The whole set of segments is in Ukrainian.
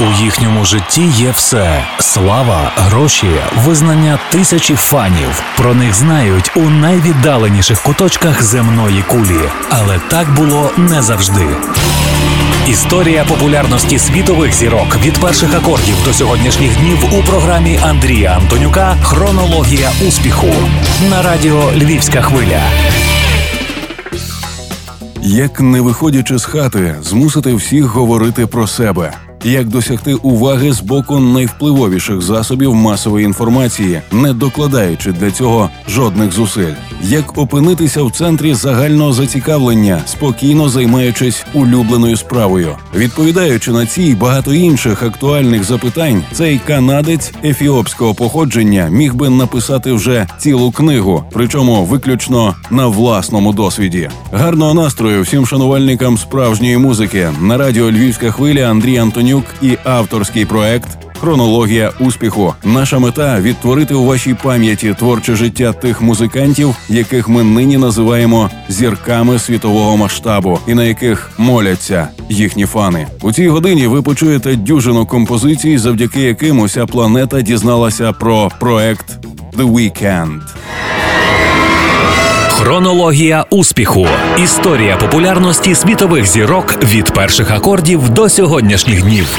У їхньому житті є все: слава, гроші, визнання тисячі фанів. Про них знають у найвіддаленіших куточках земної кулі. Але так було не завжди. Історія популярності світових зірок від перших акордів до сьогоднішніх днів у програмі Андрія Антонюка Хронологія успіху на радіо Львівська хвиля. Як не виходячи з хати, змусити всіх говорити про себе як досягти уваги з боку найвпливовіших засобів масової інформації, не докладаючи для цього жодних зусиль, як опинитися в центрі загального зацікавлення, спокійно займаючись улюбленою справою, відповідаючи на ці й багато інших актуальних запитань, цей канадець ефіопського походження міг би написати вже цілу книгу, причому виключно на власному досвіді. Гарного настрою всім шанувальникам справжньої музики на радіо Львівська хвиля Андрій Антоні. Романюк і авторський проект Хронологія успіху. Наша мета відтворити у вашій пам'яті творче життя тих музикантів, яких ми нині називаємо зірками світового масштабу, і на яких моляться їхні фани. У цій годині ви почуєте дюжину композицій, завдяки яким уся планета дізналася про проект The Weekend. Хронологія успіху. Історія популярності світових зірок від перших акордів до сьогоднішніх днів.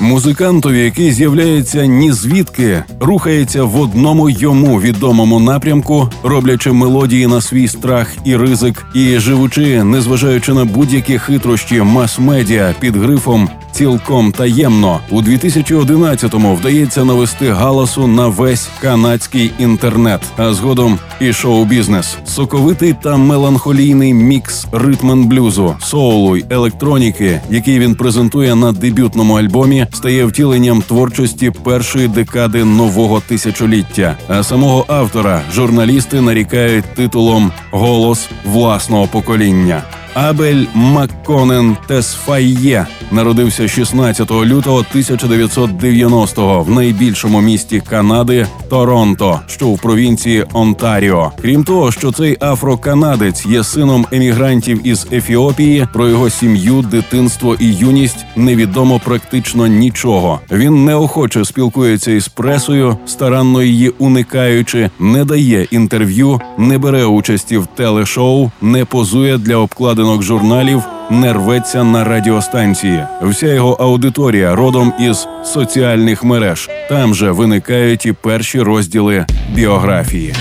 Музикантові, який з'являється ні звідки, рухається в одному йому відомому напрямку, роблячи мелодії на свій страх і ризик, і живучи, незважаючи на будь-які хитрощі мас-медіа під грифом цілком таємно. У 2011-му вдається навести галасу на весь канадський інтернет, а згодом і шоу-бізнес. Соковитий та меланхолійний мікс ритмен блюзу, соулу й електроніки, який він презентує на дебютному альбомі, стає втіленням творчості першої декади нового тисячоліття. А самого автора журналісти нарікають титулом Голос власного покоління. Абель Макконен Тесфайє народився 16 лютого 1990-го в найбільшому місті Канади Торонто, що в провінції Онтаріо. Крім того, що цей афроканадець є сином емігрантів із Ефіопії, про його сім'ю, дитинство і юність невідомо практично нічого. Він неохоче спілкується із пресою, старанно її уникаючи, не дає інтерв'ю, не бере участі в телешоу, не позує для обкладинок журналів не рветься на радіостанції. Вся його аудиторія родом із соціальних мереж. Там же виникають і перші розділи біографії.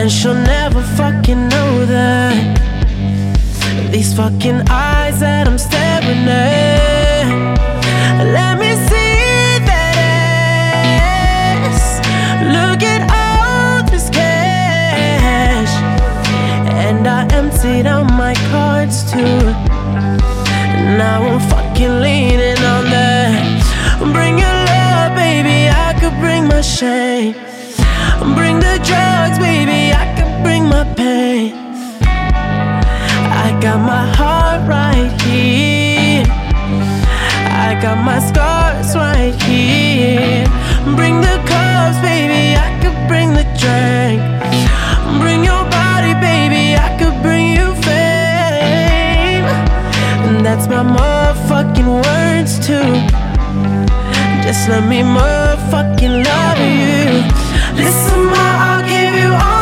And she'll never fucking know that These fucking eyes that I'm staring at Let me emptied out my cards too. Now I'm fucking leaning on that. Bring your love, baby, I could bring my shame. Bring the drugs, baby, I could bring my pain. I got my heart right here. I got my scars right here. Bring the cups, baby, I could bring the drink. Bring your body, baby, that's my motherfucking words too. Just let me motherfucking love you. Listen, my, I'll give you all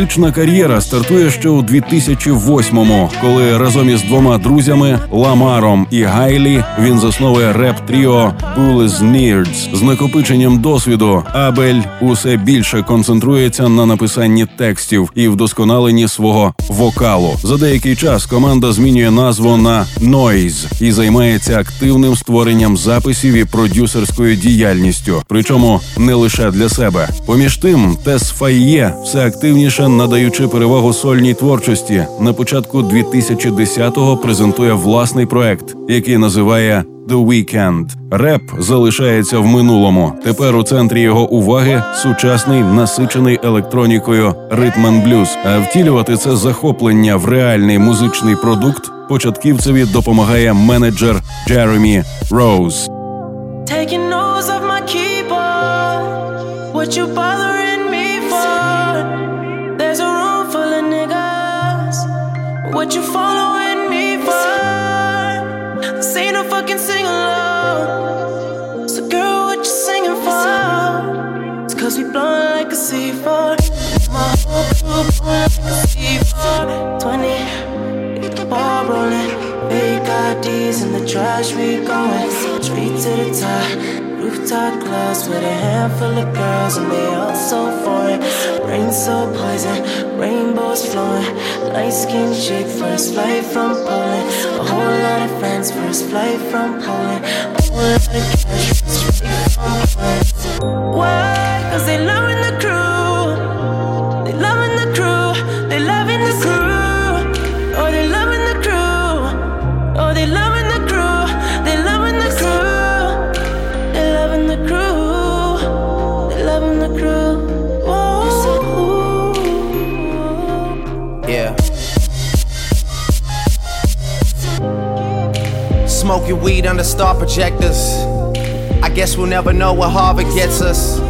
музична кар'єра стартує ще у 2008-му, коли разом із двома друзями Ламаром і Гайлі він засновує реп-тріо Bullies Nerds. з накопиченням досвіду. Абель усе більше концентрується на написанні текстів і вдосконаленні свого вокалу. За деякий час команда змінює назву на Noise і займається активним створенням записів і продюсерською діяльністю, причому не лише для себе. Поміж тим, Тес Файє все активніше надаючи перевагу сольній творчості. На початку 2010-го презентує власний проект, який називає The Weekend. Реп залишається в минулому. Тепер у центрі його уваги сучасний насичений електронікою ритм блюз. А втілювати це захоплення в реальний музичний продукт початківцеві допомагає менеджер Джеремі Роуз. Taking notes of my keyboard. What you bothering What you following me for? This ain't no fucking sing along. So, girl, what you singing for? It's cause we blowing like a C4. My whole crew blowing like a C4. 20, get the ball rolling. Big IDs in the trash, we going straight to the top. Rooftop clubs with a handful of girls and they all so foreign. Rain so poison, rainbows flowing. Light skinned chick, first flight from Poland. A whole lot of friends, first flight from Poland. A whole lot of cash, first flight from Poland. Why? Cause they loving Smoking weed under star projectors. I guess we'll never know what Harvard gets us.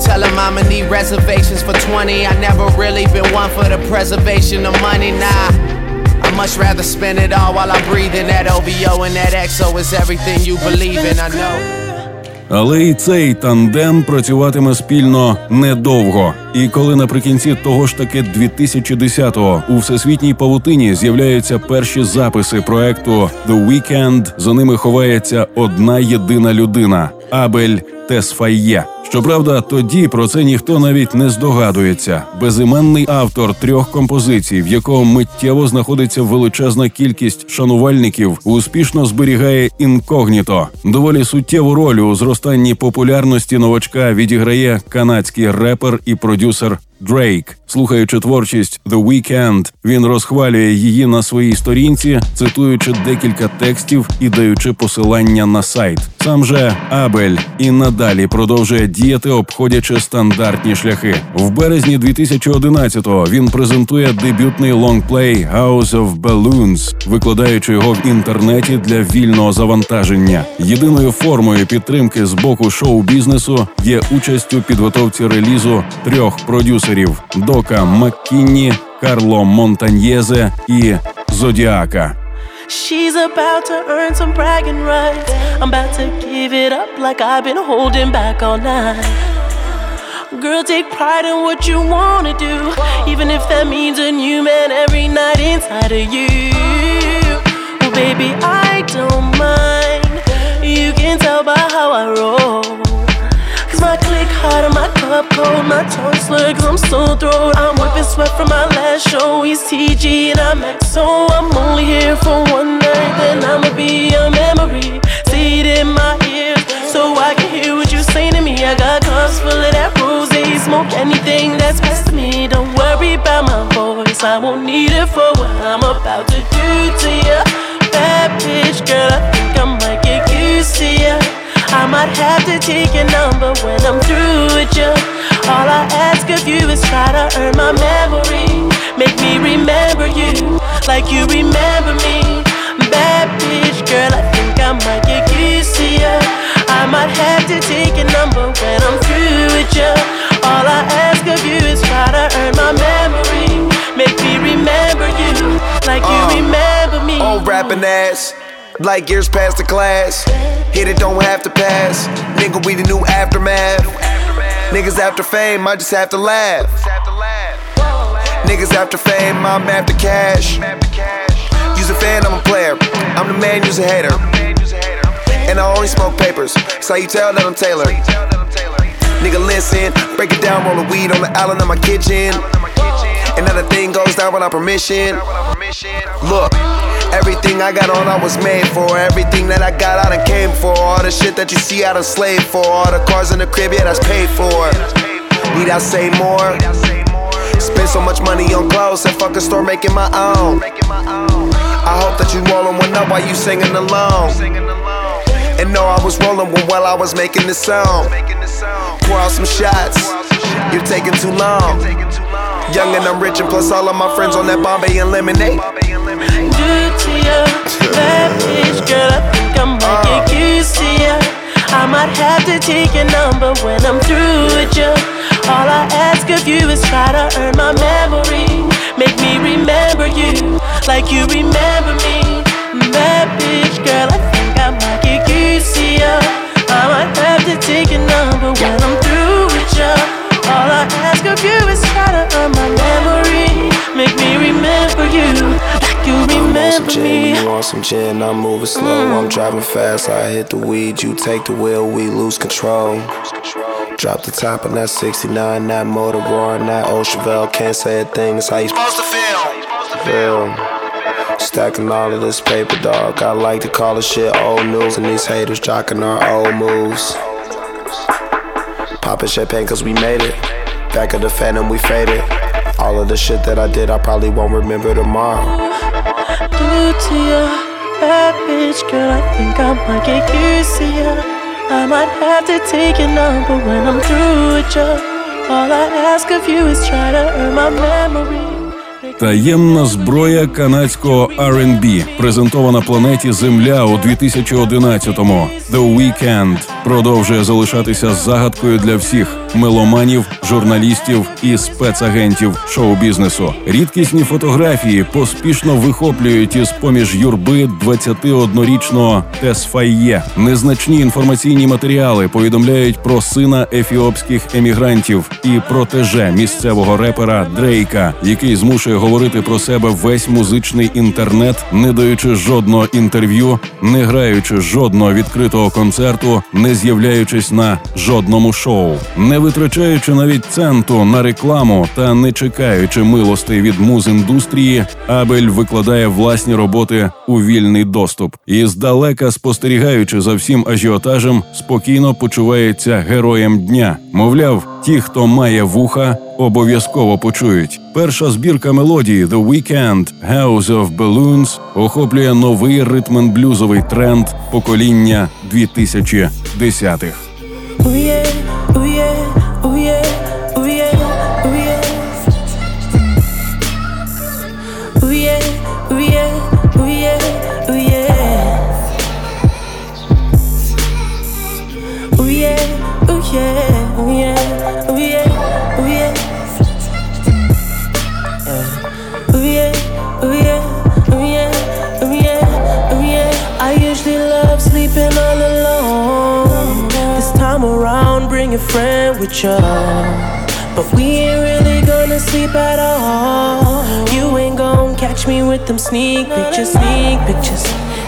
Tell him I'ma need reservations for 20. I never really been one for the preservation of money, nah. I much rather spend it all while I'm breathing. That OVO and that XO is everything you believe in, I know. Але і цей тандем працюватиме спільно недовго. І коли наприкінці того ж таки 2010-го у всесвітній павутині з'являються перші записи проекту «The Weekend», за ними ховається одна єдина людина Абель Тесфайє. Щоправда, тоді про це ніхто навіть не здогадується. Безіменний автор трьох композицій, в якого миттєво знаходиться величезна кількість шанувальників, успішно зберігає інкогніто. Доволі суттєву роль у зростанні популярності новачка відіграє канадський репер і продюсер Дрейк, слухаючи творчість The Weeknd, він розхвалює її на своїй сторінці, цитуючи декілька текстів і даючи посилання на сайт. Сам же Абель і надалі продовжує діяти, обходячи стандартні шляхи. В березні 2011-го він презентує дебютний лонгплей House of Balloons, викладаючи його в інтернеті для вільного завантаження. Єдиною формою підтримки з боку шоу-бізнесу є участь у підготовці релізу трьох продюсерів продюсерів Дока Маккінні, Карло Монтаньєзе і Зодіака. She's about to earn some bragging rights. I'm about to give it up like I've been holding back all night. Girl, take pride in what you wanna do, even if that means a new man every night inside of you. Well, baby, I don't mind. You can tell by how I roll. my click my cup cold. My tongue slur cause I'm so throat. I'm whipping sweat from my last show. He's TG and I'm XO. I'm only here for one night. Then I'ma be a memory. See it in my ears so I can hear what you say to me. I got cups full of that rose. Smoke anything that's best to me. Don't worry about my voice. I won't need it for what I'm about to do to you. Bad bitch, girl, I think I might get used to you. I might have to take your number when I'm through with you. All I ask of you is try to earn my memory. Make me remember you like you remember me. Bad bitch, girl, I think I might get used to you. I might have to take your number when I'm through with you. All I ask of you is try to earn my memory. Make me remember you like you uh, remember me. Old rapping ass. Like years past the class. Hit it, don't have to pass. Nigga, we the new aftermath. Niggas after fame, I just have to laugh. Niggas after fame, I'm after cash. Use a fan, I'm a player. I'm the man, use a hater. And I only smoke papers. So you tell that I'm Taylor. Nigga, listen, break it down, roll the weed on the island of my kitchen. And now the thing goes down without permission. Look. Everything I got on, I was made for. Everything that I got, I done came for. All the shit that you see, I done slaved for. All the cars in the crib, yeah, that's paid for. Need I say more? Spend so much money on clothes and fuck a store making my own. I hope that you rolling one up while you singing along. And know I was rolling one while I was making this song. Pour out some shots, you're taking too long. Young and I'm rich, and plus all of my friends on that Bombay and lemonade Bad bitch, girl, I think I might get you. I might have to take your number when I'm through with you. All I ask of you is try to earn my memory. Make me remember you like you remember me. Bad bitch, girl, I think I might get you. I might have to take your number when I'm through with you. All I ask of you is try to earn my memory. Make me remember you you remember some me. You want some gin, I'm moving slow. Mm. I'm driving fast, I hit the weed. You take the wheel, we lose control. Drop the top on that 69, that motor roaring, that old Chevelle. Can't say a thing, that's how you supposed to feel. Feel. Stacking all of this paper, dog. I like to call this shit old news, and these haters jocking our old moves. Popping champagne cause we made it. Back of the phantom, we faded. All of the shit that I did, I probably won't remember tomorrow do to you? Bad bitch, girl, I think I might get used to you. I might have to take your number when I'm through with you. All I ask of you is try to earn my memory. Таємна зброя канадського R&B, презентована планеті Земля у 2011-му. The Weeknd продовжує залишатися загадкою для всіх меломанів, журналістів і спецагентів шоу-бізнесу. Рідкісні фотографії поспішно вихоплюють із поміж юрби 21-річного Тесфайє. Незначні інформаційні матеріали повідомляють про сина ефіопських емігрантів і протеже місцевого репера Дрейка, який змушує говорити про себе весь музичний інтернет, не даючи жодного інтерв'ю, не граючи жодного відкритого концерту, не з'являючись на жодному шоу. Не витрачаючи навіть центу на рекламу та не чекаючи милостей від муз-індустрії, Абель викладає власні роботи у вільний доступ і здалека спостерігаючи за всім ажіотажем, спокійно почувається героєм дня. Мовляв, ті, хто має вуха, обов'язково почують. Перша збірка мелодії «The Weekend» «House of Balloons» охоплює новий ритмен блюзовий тренд покоління 2010-х. With you. But we ain't really gonna sleep at all. You ain't gonna catch me with them sneak pictures, sneak pictures.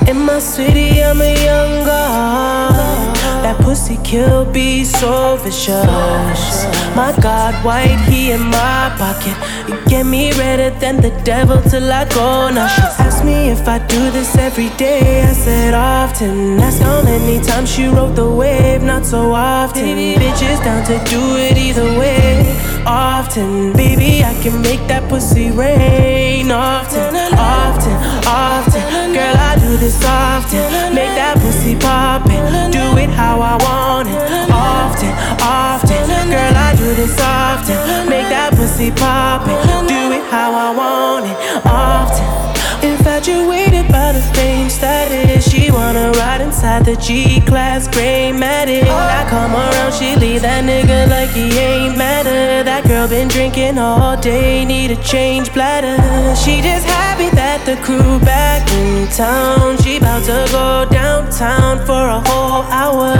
In my city, I'm a young god. That pussy kill be so vicious. My God, white, he in my pocket. You get me redder than the devil till I go. Now she asked me if I do this every day. I said often. Ask how many times she rode the wave, not so often. Bitches down to do it either way. Often, baby, I can make that pussy rain. Often, often, often. Girl, I this often. Make that pussy poppin'. Do it how I want it. Often, often. Girl, I do this often. Make that pussy poppin'. Do it how I want it. Often. Infatuated by the fame status. She wanna ride inside the G class gray matic. I come around, she leave that nigga like he ain't matter. That girl been drinking all day, need a change bladder. She just happy that the crew back in town. She about to go downtown for a whole hour.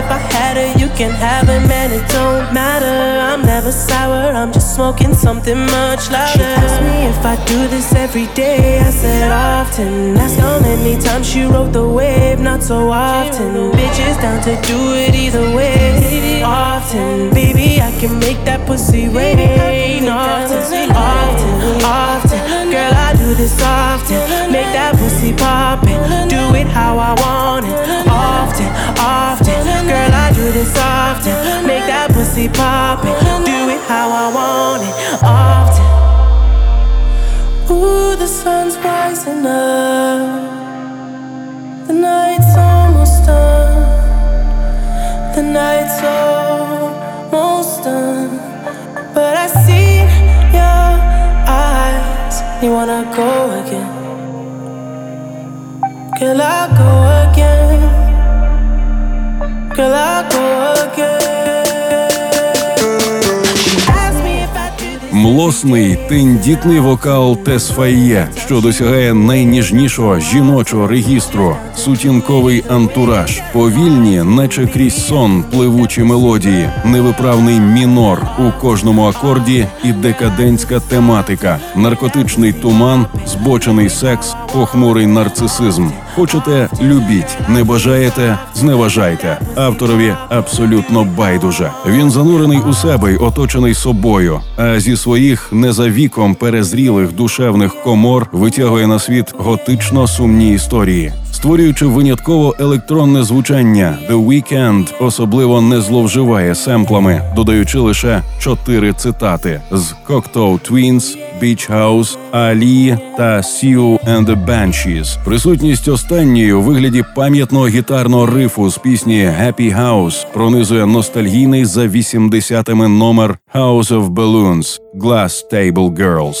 If I had her, you can have her, man, it don't matter. I'm never sour, I'm just smoking something much louder. She asked me if I do this every day. I said often. Ask how many times she rode the wave, not so often. Bitches down to do it either way. Often, baby, I can make that pussy rain. Often, often, often. Girl, I do this often. Make that pussy poppin'. Do it how I want it. Often, often. Girl, I do this often. Make that pussy poppin'. Do it how I want it. Often. Ooh, the sun's rising up. The night's almost done. The night's almost done. But I see your eyes. You wanna go again? Girl, I go again. Girl, I go again. Млосний, тендітний вокал Тесфає, що досягає найніжнішого жіночого регістру, сутінковий антураж, повільні, наче крізь сон, пливучі мелодії, невиправний мінор у кожному акорді і декадентська тематика, наркотичний туман, збочений секс, похмурий нарцисизм. Хочете любіть, не бажаєте, зневажайте. Авторові абсолютно байдуже. Він занурений у себе й оточений собою. А зі своїх не за віком перезрілих душевних комор витягує на світ готично сумні історії. Створюючи винятково електронне звучання, The Weeknd особливо не зловживає семплами, додаючи лише чотири цитати з Cocteau Twins, Beach House, Ali та Sue and the Banshees. Присутність останньої у вигляді пам'ятного гітарного рифу з пісні Happy House пронизує ностальгійний за 80-ми номер House of Balloons Glass Table Girls.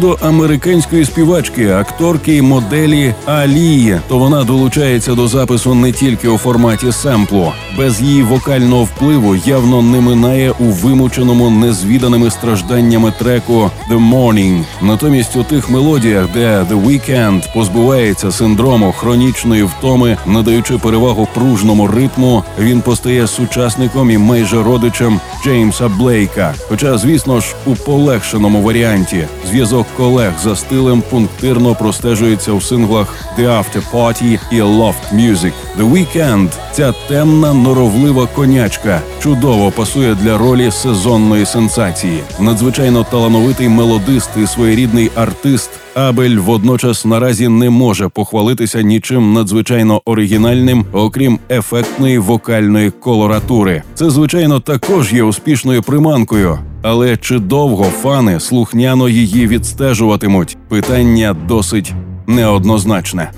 Щодо американської співачки, акторки і моделі Алії, то вона долучається до запису не тільки у форматі семплу. Без її вокального впливу явно не минає у вимученому незвіданими стражданнями треку «The Morning». Натомість у тих мелодіях, де «The Weeknd» позбувається синдрому хронічної втоми, надаючи перевагу пружному ритму, він постає сучасником і майже родичем Джеймса Блейка. Хоча, звісно ж, у полегшеному варіанті зв'язок колег за стилем пунктирно простежується у синглах «The After Party» і «Loft Music». «The Weeknd» – ця темна норовлива конячка чудово пасує для ролі сезонної сенсації. Надзвичайно талановитий мелодист і своєрідний артист. Абель водночас наразі не може похвалитися нічим надзвичайно оригінальним, окрім ефектної вокальної колоратури. Це звичайно також є успішною приманкою. Але чи довго фани слухняно її відстежуватимуть? Питання досить неоднозначне.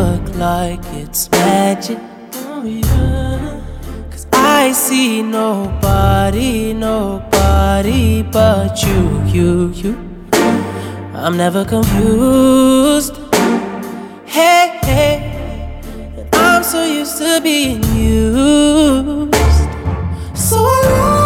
Look like it's magic. Oh, yeah. Cause I see nobody, nobody but you, you, you. I'm never confused. Hey, hey. I'm so used to being used. So I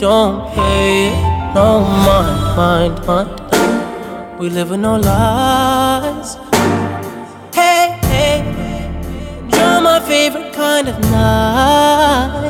don't pay. No mind, mind, mind. We live in no lies. Hey, hey, you're my favorite kind of night.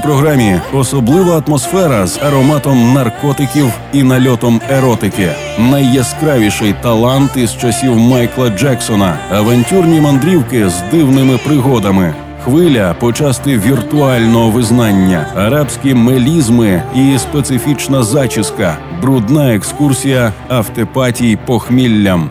Нашій програмі особлива атмосфера з ароматом наркотиків і нальотом еротики. Найяскравіший талант із часів Майкла Джексона, авантюрні мандрівки з дивними пригодами. Хвиля почасти віртуального визнання, арабські мелізми і специфічна зачіска, брудна екскурсія автопатій похміллям.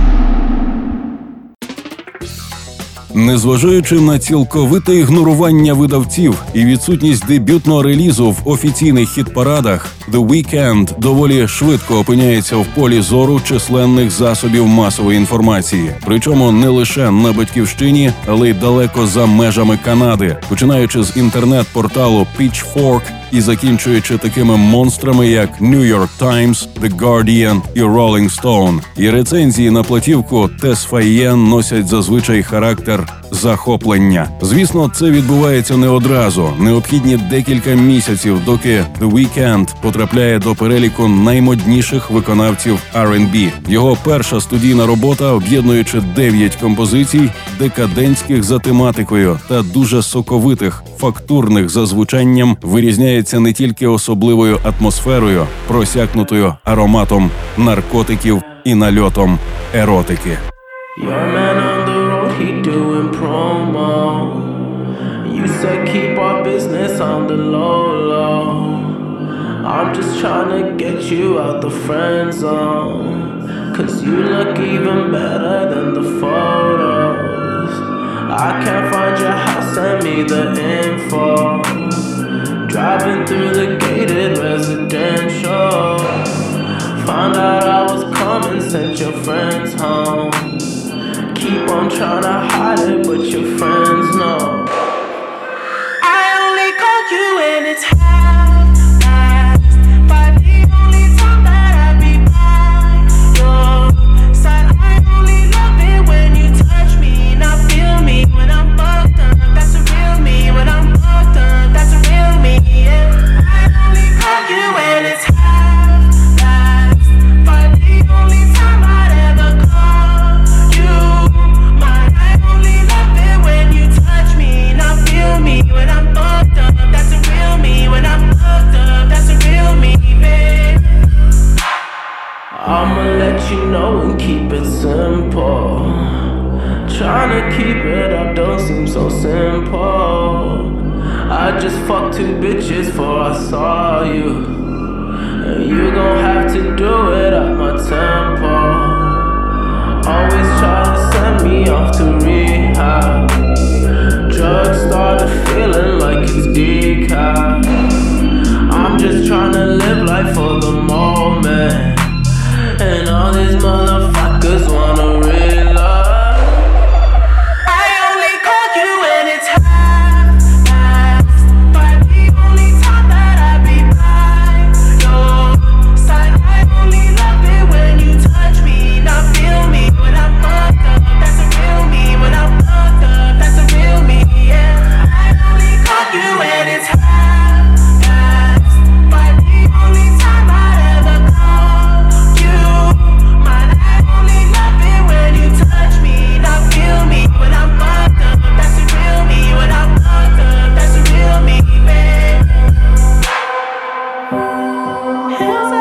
Незважаючи на цілковите ігнорування видавців і відсутність дебютного релізу в офіційних хіт-парадах, The Weeknd доволі швидко опиняється в полі зору численних засобів масової інформації, причому не лише на батьківщині, але й далеко за межами Канади, починаючи з інтернет-порталу Pitchfork і закінчуючи такими монстрами, як New York Times, The Guardian і Rolling Stone. І рецензії на платівку Tesfaye носять зазвичай характер захоплення. Звісно, це відбувається не одразу. Необхідні декілька місяців, доки The Weeknd потрапляє до переліку наймодніших виконавців R&B. Його перша студійна робота, об'єднуючи дев'ять композицій, декадентських за тематикою та дуже соковитих, фактурних за звучанням, вирізняється не тільки особливою атмосферою, просякнутою ароматом наркотиків і нальотом еротики. I'm just trying to get you out the friend zone. Cause you look even better than the photos. I can't find your house, send me the info. Driving through the gated residential. Found out I was coming, sent your friends home. Keep on trying to hide it, but your friends know. Yes,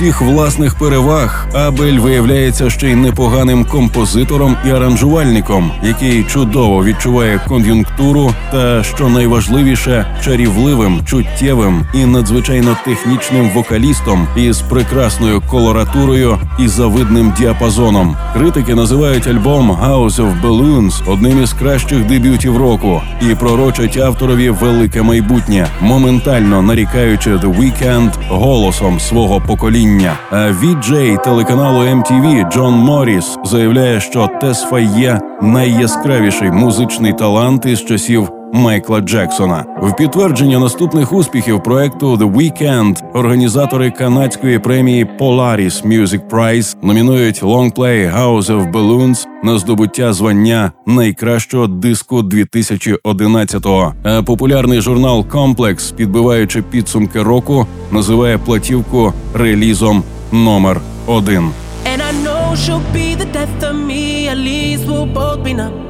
Всіх власних переваг Абель виявляється ще й непоганим композитором і аранжувальником, який чудово відчуває кон'юнктуру та, що найважливіше, чарівливим, чуттєвим і надзвичайно технічним вокалістом із прекрасною колоратурою і завидним діапазоном. Критики називають альбом House of Balloons одним із кращих дебютів року і пророчать авторові велике майбутнє, моментально нарікаючи The Weeknd голосом свого покоління. А віджей телеканалу MTV Джон Моріс заявляє, що Тесфа є найяскравіший музичний талант із часів. Майкла Джексона в підтвердження наступних успіхів проекту The Weeknd організатори канадської премії Polaris Music Prize номінують лонгплей House of Balloons на здобуття звання найкращого диску 2011-го. А популярний журнал Complex, підбиваючи підсумки року, називає платівку релізом номер один. And I know she'll be the death of me, at least we'll both be numb.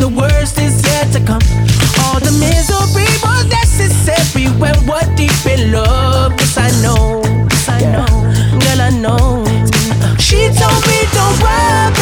The worst is yet to come. All the misery was necessary when we're deep in love. Yes, I know. Yes, I know. Girl, I know. She told me don't worry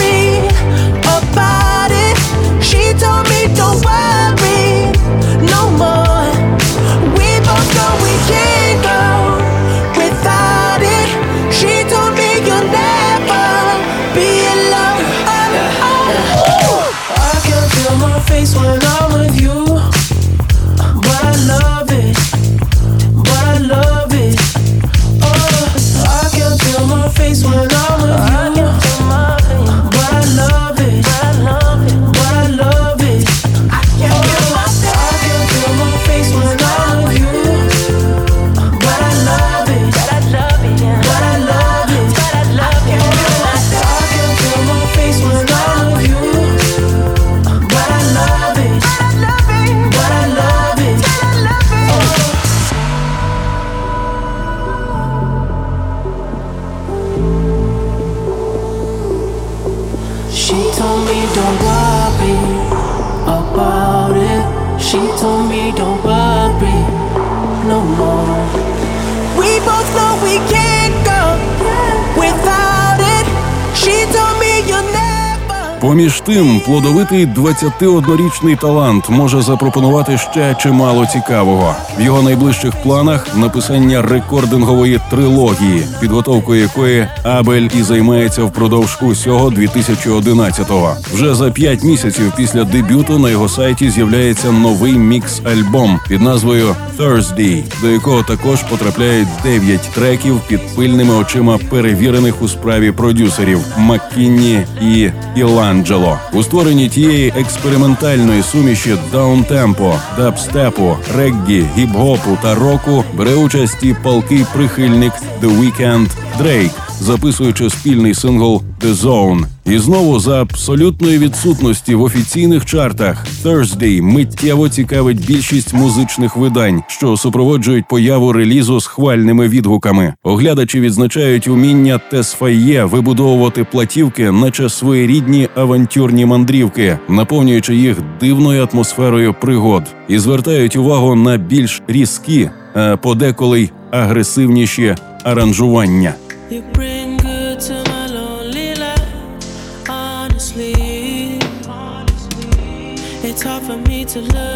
Поміж плодовитий 21-річний талант може запропонувати ще чимало цікавого. В його найближчих планах написання рекордингової трилогії, підготовкою якої Абель і займається впродовж усього 2011-го. Вже за п'ять місяців після дебюту на його сайті з'являється новий мікс-альбом під назвою Thursday, до якого також потрапляють 9 треків під пильними очима перевірених у справі продюсерів Маккінні і Іланджело. У створенні тієї експериментальної суміші даунтемпо, дабстепу, реггі, гіп-гопу та року бере участь і палкий прихильник The Weeknd Дрейк, записуючи спільний сингл The Zone. І знову за абсолютної відсутності в офіційних чартах Thursday миттєво цікавить більшість музичних видань, що супроводжують появу релізу з хвальними відгуками. Оглядачі відзначають уміння Тесфає вибудовувати платівки, наче своєрідні авантюрні мандрівки, наповнюючи їх дивною атмосферою пригод, і звертають увагу на більш різкі, а подеколи агресивніші аранжування. to love.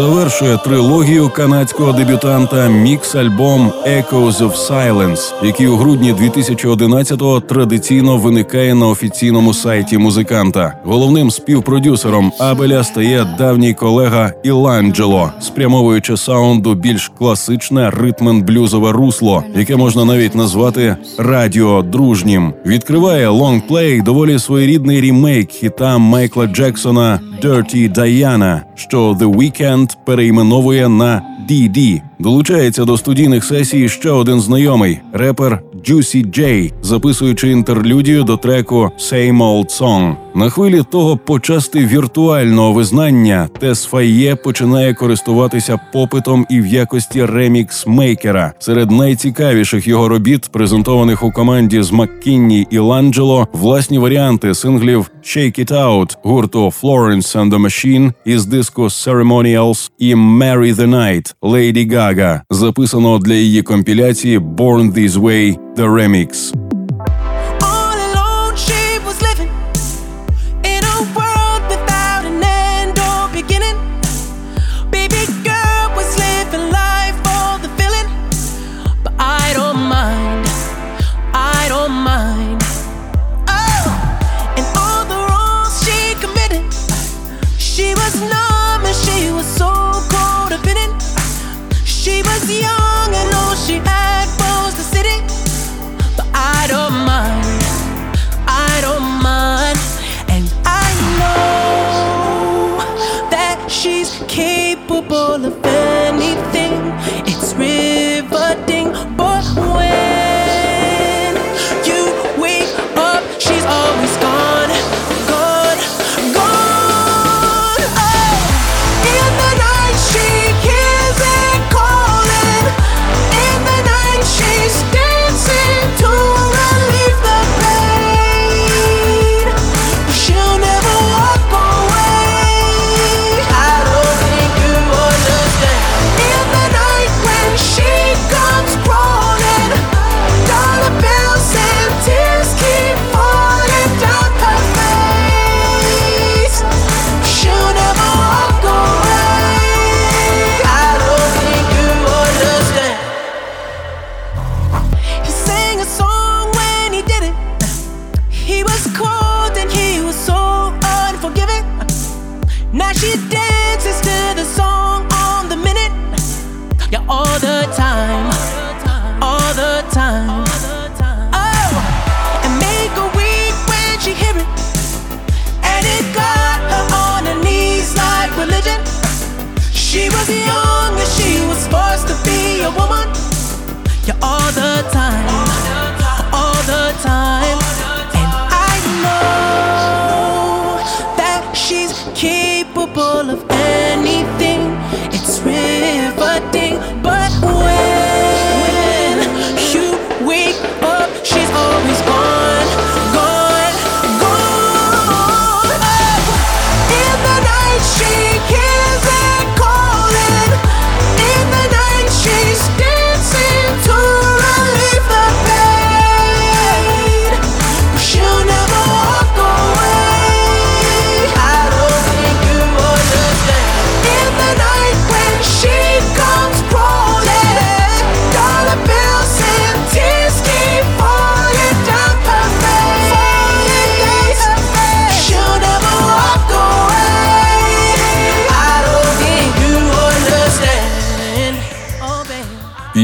Завершує трилогію канадського дебютанта мікс-альбом «Echoes of Silence», який у грудні 2011-го традиційно виникає на офіційному сайті музиканта. Головним співпродюсером Абеля стає давній колега Іланджело, спрямовуючи саунду в більш класичне ритм-енд-блюзове русло, яке можна навіть назвати радіодружнім. Відкриває лонгплей доволі своєрідний рімейк хіта Майкла Джексона «Dirty Diana», що The Weeknd перейменовує на DD. Долучається до студійних сесій ще один знайомий репер Juicy J, записуючи інтерлюдію до треку «Same Old Song». На хвилі того почасти віртуального визнання Тес Файє починає користуватися попитом і в якості ремікс-мейкера. Серед найцікавіших його робіт, презентованих у команді з Маккінні і Ланджело, власні варіанти синглів «Shake It Out» гурту Florence and the Machine із диску «Ceremonials» і «Marry the Night» Лейді Гага, записаного для її компіляції «Born This Way» The Remix.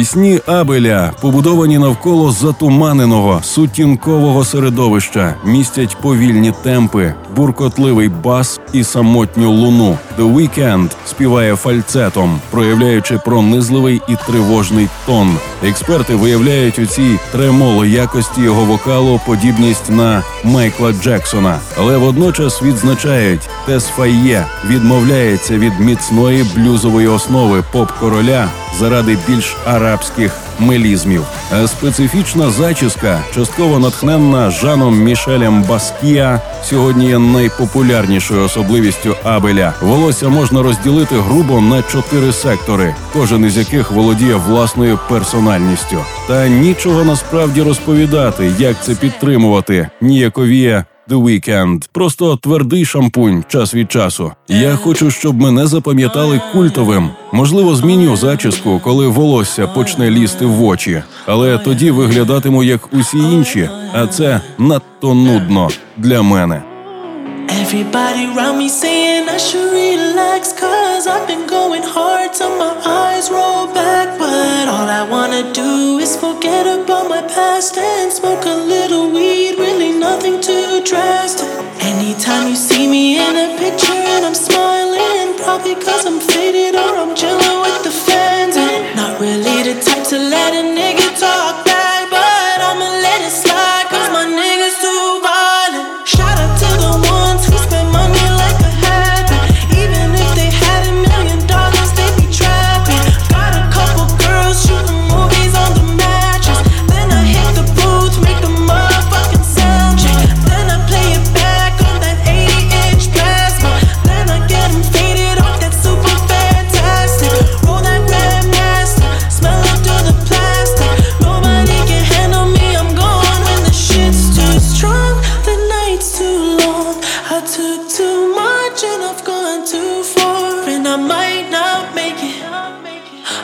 Пісні Абеля, побудовані навколо затуманеного сутінкового середовища, містять повільні темпи, буркотливий бас і самотню луну. The Weeknd співає фальцетом, проявляючи пронизливий і тривожний тон. Експерти виявляють у цій тремоло якості його вокалу подібність на Майкла Джексона, але водночас відзначають, Тес Файє відмовляється від міцної блюзової основи поп короля заради більш арабських мелізмів. А специфічна зачіска, частково натхненна Жаном Мішелем Баскія, сьогодні є найпопулярнішою особливістю Абеля. Волосся можна розділити грубо на чотири сектори, кожен із яких володіє власною персональністю. Та нічого насправді розповідати, як це підтримувати, ніяковіє The Weeknd. Просто твердий шампунь час від часу. Я хочу, щоб мене запам'ятали культовим. Можливо, зміню зачіску, коли волосся почне лізти в очі, але тоді виглядатиму як усі інші, а це надто нудно для мене. Everybody around me saying I should relax Cause I've been going hard till my eyes roll back. But all I wanna do is forget about my past And smoke a little weed, really nothing too drastic. Anytime you see me in a picture and I'm smiling Probably cause I'm faded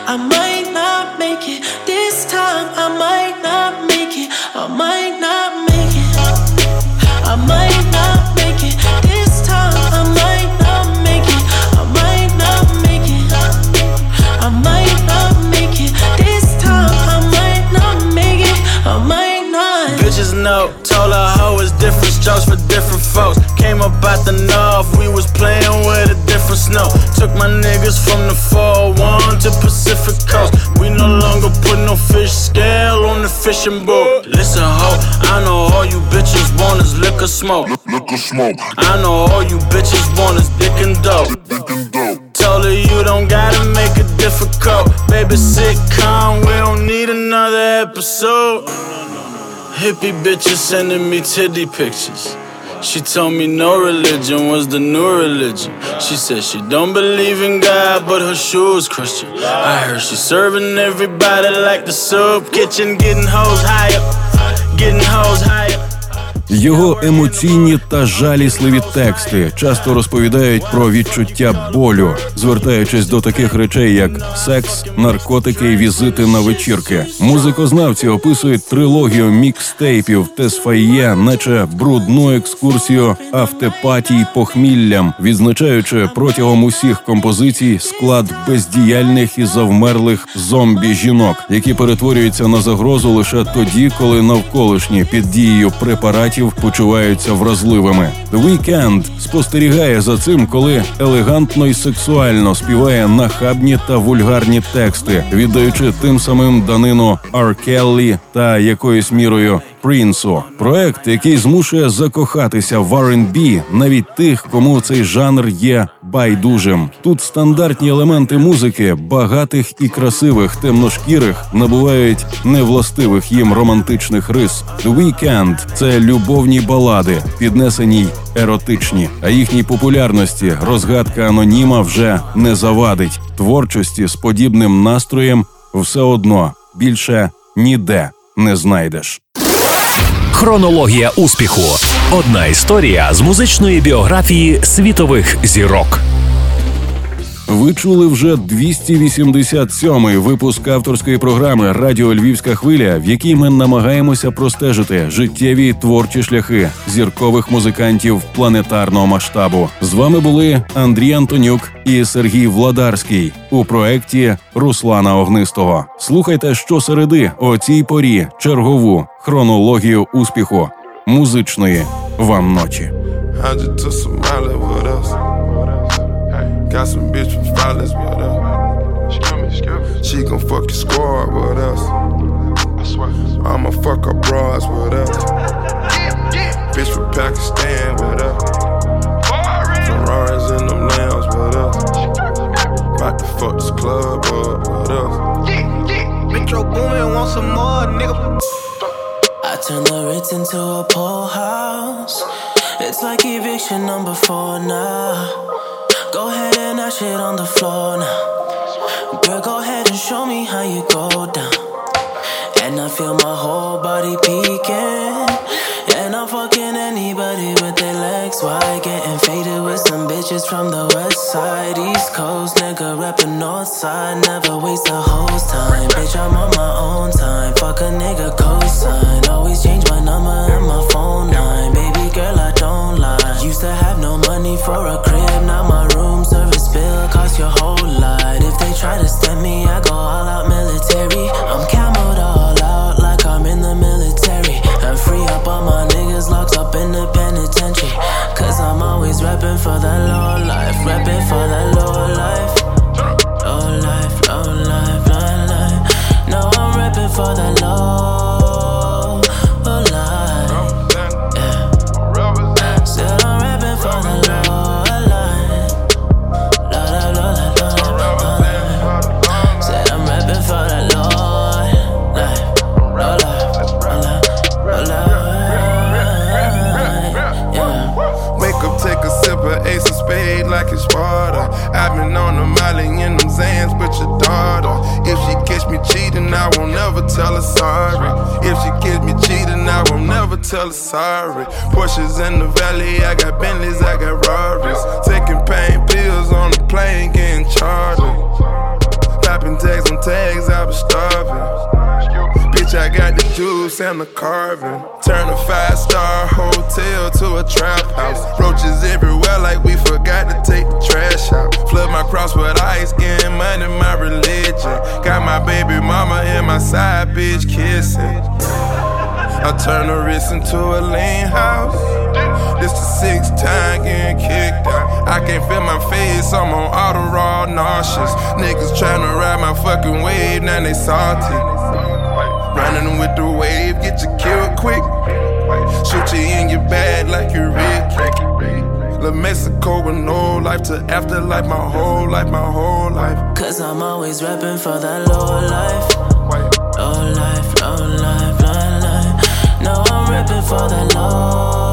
I might not make it. This time I might not make it. I might not make it. I might not make it. This time I might not make it. I might not make it. I might not make it. This time I might not make it. I might not. Bitches know, told her hoe is different strokes for different folks. Came up out the north, we was playing with a different snow. Took my niggas from the 401 to Pacific Coast. We no longer put no fish scale on the fishing boat. Listen, ho, I know all you bitches want is liquor smoke. Liquor smoke, I know all you bitches want is dick and dope. dick and dope. Told her you don't gotta make it difficult. Baby, sitcom, we don't need another episode. Hippie bitches sending me titty pictures. She told me no religion was the new religion. She said she don't believe in God, but her shoes Christian. I heard she serving everybody like the soup kitchen, getting hoes higher, getting hoes higher. Його емоційні та жалісливі тексти часто розповідають про відчуття болю, звертаючись до таких речей, як секс, наркотики і візити на вечірки. Музикознавці описують трилогію мікстейпів Тесфає, наче брудну екскурсію автопатій похміллям, відзначаючи протягом усіх композицій склад бездіяльних і завмерлих зомбі жінок, які перетворюються на загрозу лише тоді, коли навколишні під дією препаратів почуваються вразливими. The Weeknd спостерігає за цим, коли елегантно і сексуально співає нахабні та вульгарні тексти, віддаючи тим самим данину Келлі та якоюсь мірою Принсу. Проект, який змушує закохатися в R&B навіть тих, кому цей жанр є байдужим. Тут стандартні елементи музики, багатих і красивих темношкірих, набувають невластивих їм романтичних рис. The Weeknd – це любовні балади, піднесені й еротичні, а їхній популярності розгадка аноніма вже не завадить. Творчості з подібним настроєм все одно більше ніде не знайдеш. Хронологія успіху. Одна історія з музичної біографії світових зірок. Ви чули вже 287-й випуск авторської програми Радіо Львівська хвиля, в якій ми намагаємося простежити життєві творчі шляхи зіркових музикантів планетарного масштабу. З вами були Андрій Антонюк і Сергій Владарський у проекті Руслана Огнистого. Слухайте щосереди о цій порі чергову хронологію успіху музичної вам ночі. Got some bitch from Violence with us. She gon' fuck your squad with us. I'ma fuck her bras with us. Bitch from Pakistan with us. Ferraris in them lambs with us. About to fuck this club up with us. Metro Boomin want some more, nigga. I turn the Ritz into a pool house. It's like eviction number four now. Go ahead and dash it on the floor now. Girl, go ahead and show me how you go down. And I feel my whole body peeking. And I'm fucking anybody with their legs wide. Getting faded with some bitches from the west side. East coast, nigga rapping north side. Never waste a host time. Bitch, I'm on my own time. Fuck a nigga cosign. Always change my number and my phone line. Used to have no money for a crib. Now my room service bill cost your whole lot. If they try to stem me, I go all out military. I'm camoed all out like I'm in the military. And free up all my niggas locked up in the penitentiary. Cause I'm always repping for that low life. Repping for that low life. Low life, low life, low life. No, I'm repping for that low, with your daughter. If she catch me cheating, I won't never tell her sorry. If she catch me cheating, I won't never tell her sorry. Porsches in the valley, I got Bentleys, I got Rarries. Taking pain pills on the plane, getting chartered. Popping tags on tags, I was starving. Bitch, I got the juice and the carving. Turn a five star hotel to a trap house. Roaches everywhere, like we forgot to take the out. Flood my cross with ice, getting money, my religion. Got my baby mama and my side bitch kissing. I turn the wrist into a lean house. This the sixth time getting kicked out. I can't feel my face, I'm on auto raw nauseous. Niggas tryna ride my fucking wave, now they salty. Running with the wave, get you killed quick. Shoot you in your bag like you're Rick. La Mexico with no life to afterlife, my whole life, my whole life. Cause I'm always repping for that low life. Low life, low life, low life. No, I'm repping for that low,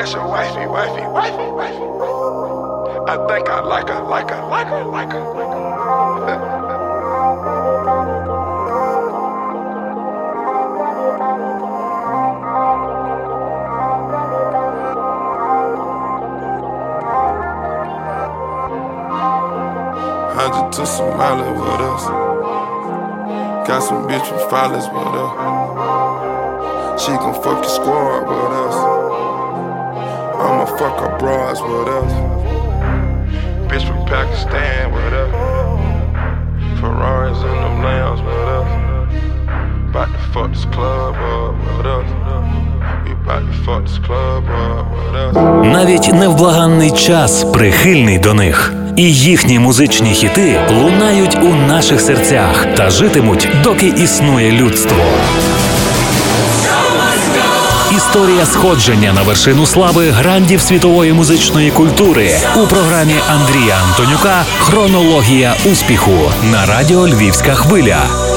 that's your wifey, wifey, wifey, wifey. I think I like her, like her, like her, like her, like her. Hundred to Somalia with us. Got some bitch from Follies with us. She gon' fuck your squad with us. Fuck her bras with us. Bitch from Pakistan with us. Ferraris and them lambs club up about to fuck this club up with us. Навіть невблаганний час прихильний до них. І їхні музичні хіти лунають у наших серцях та житимуть, доки існує людство. Історія сходження на вершину слави грандів світової музичної культури у програмі Андрія Антонюка Хронологія успіху на радіо Львівська хвиля.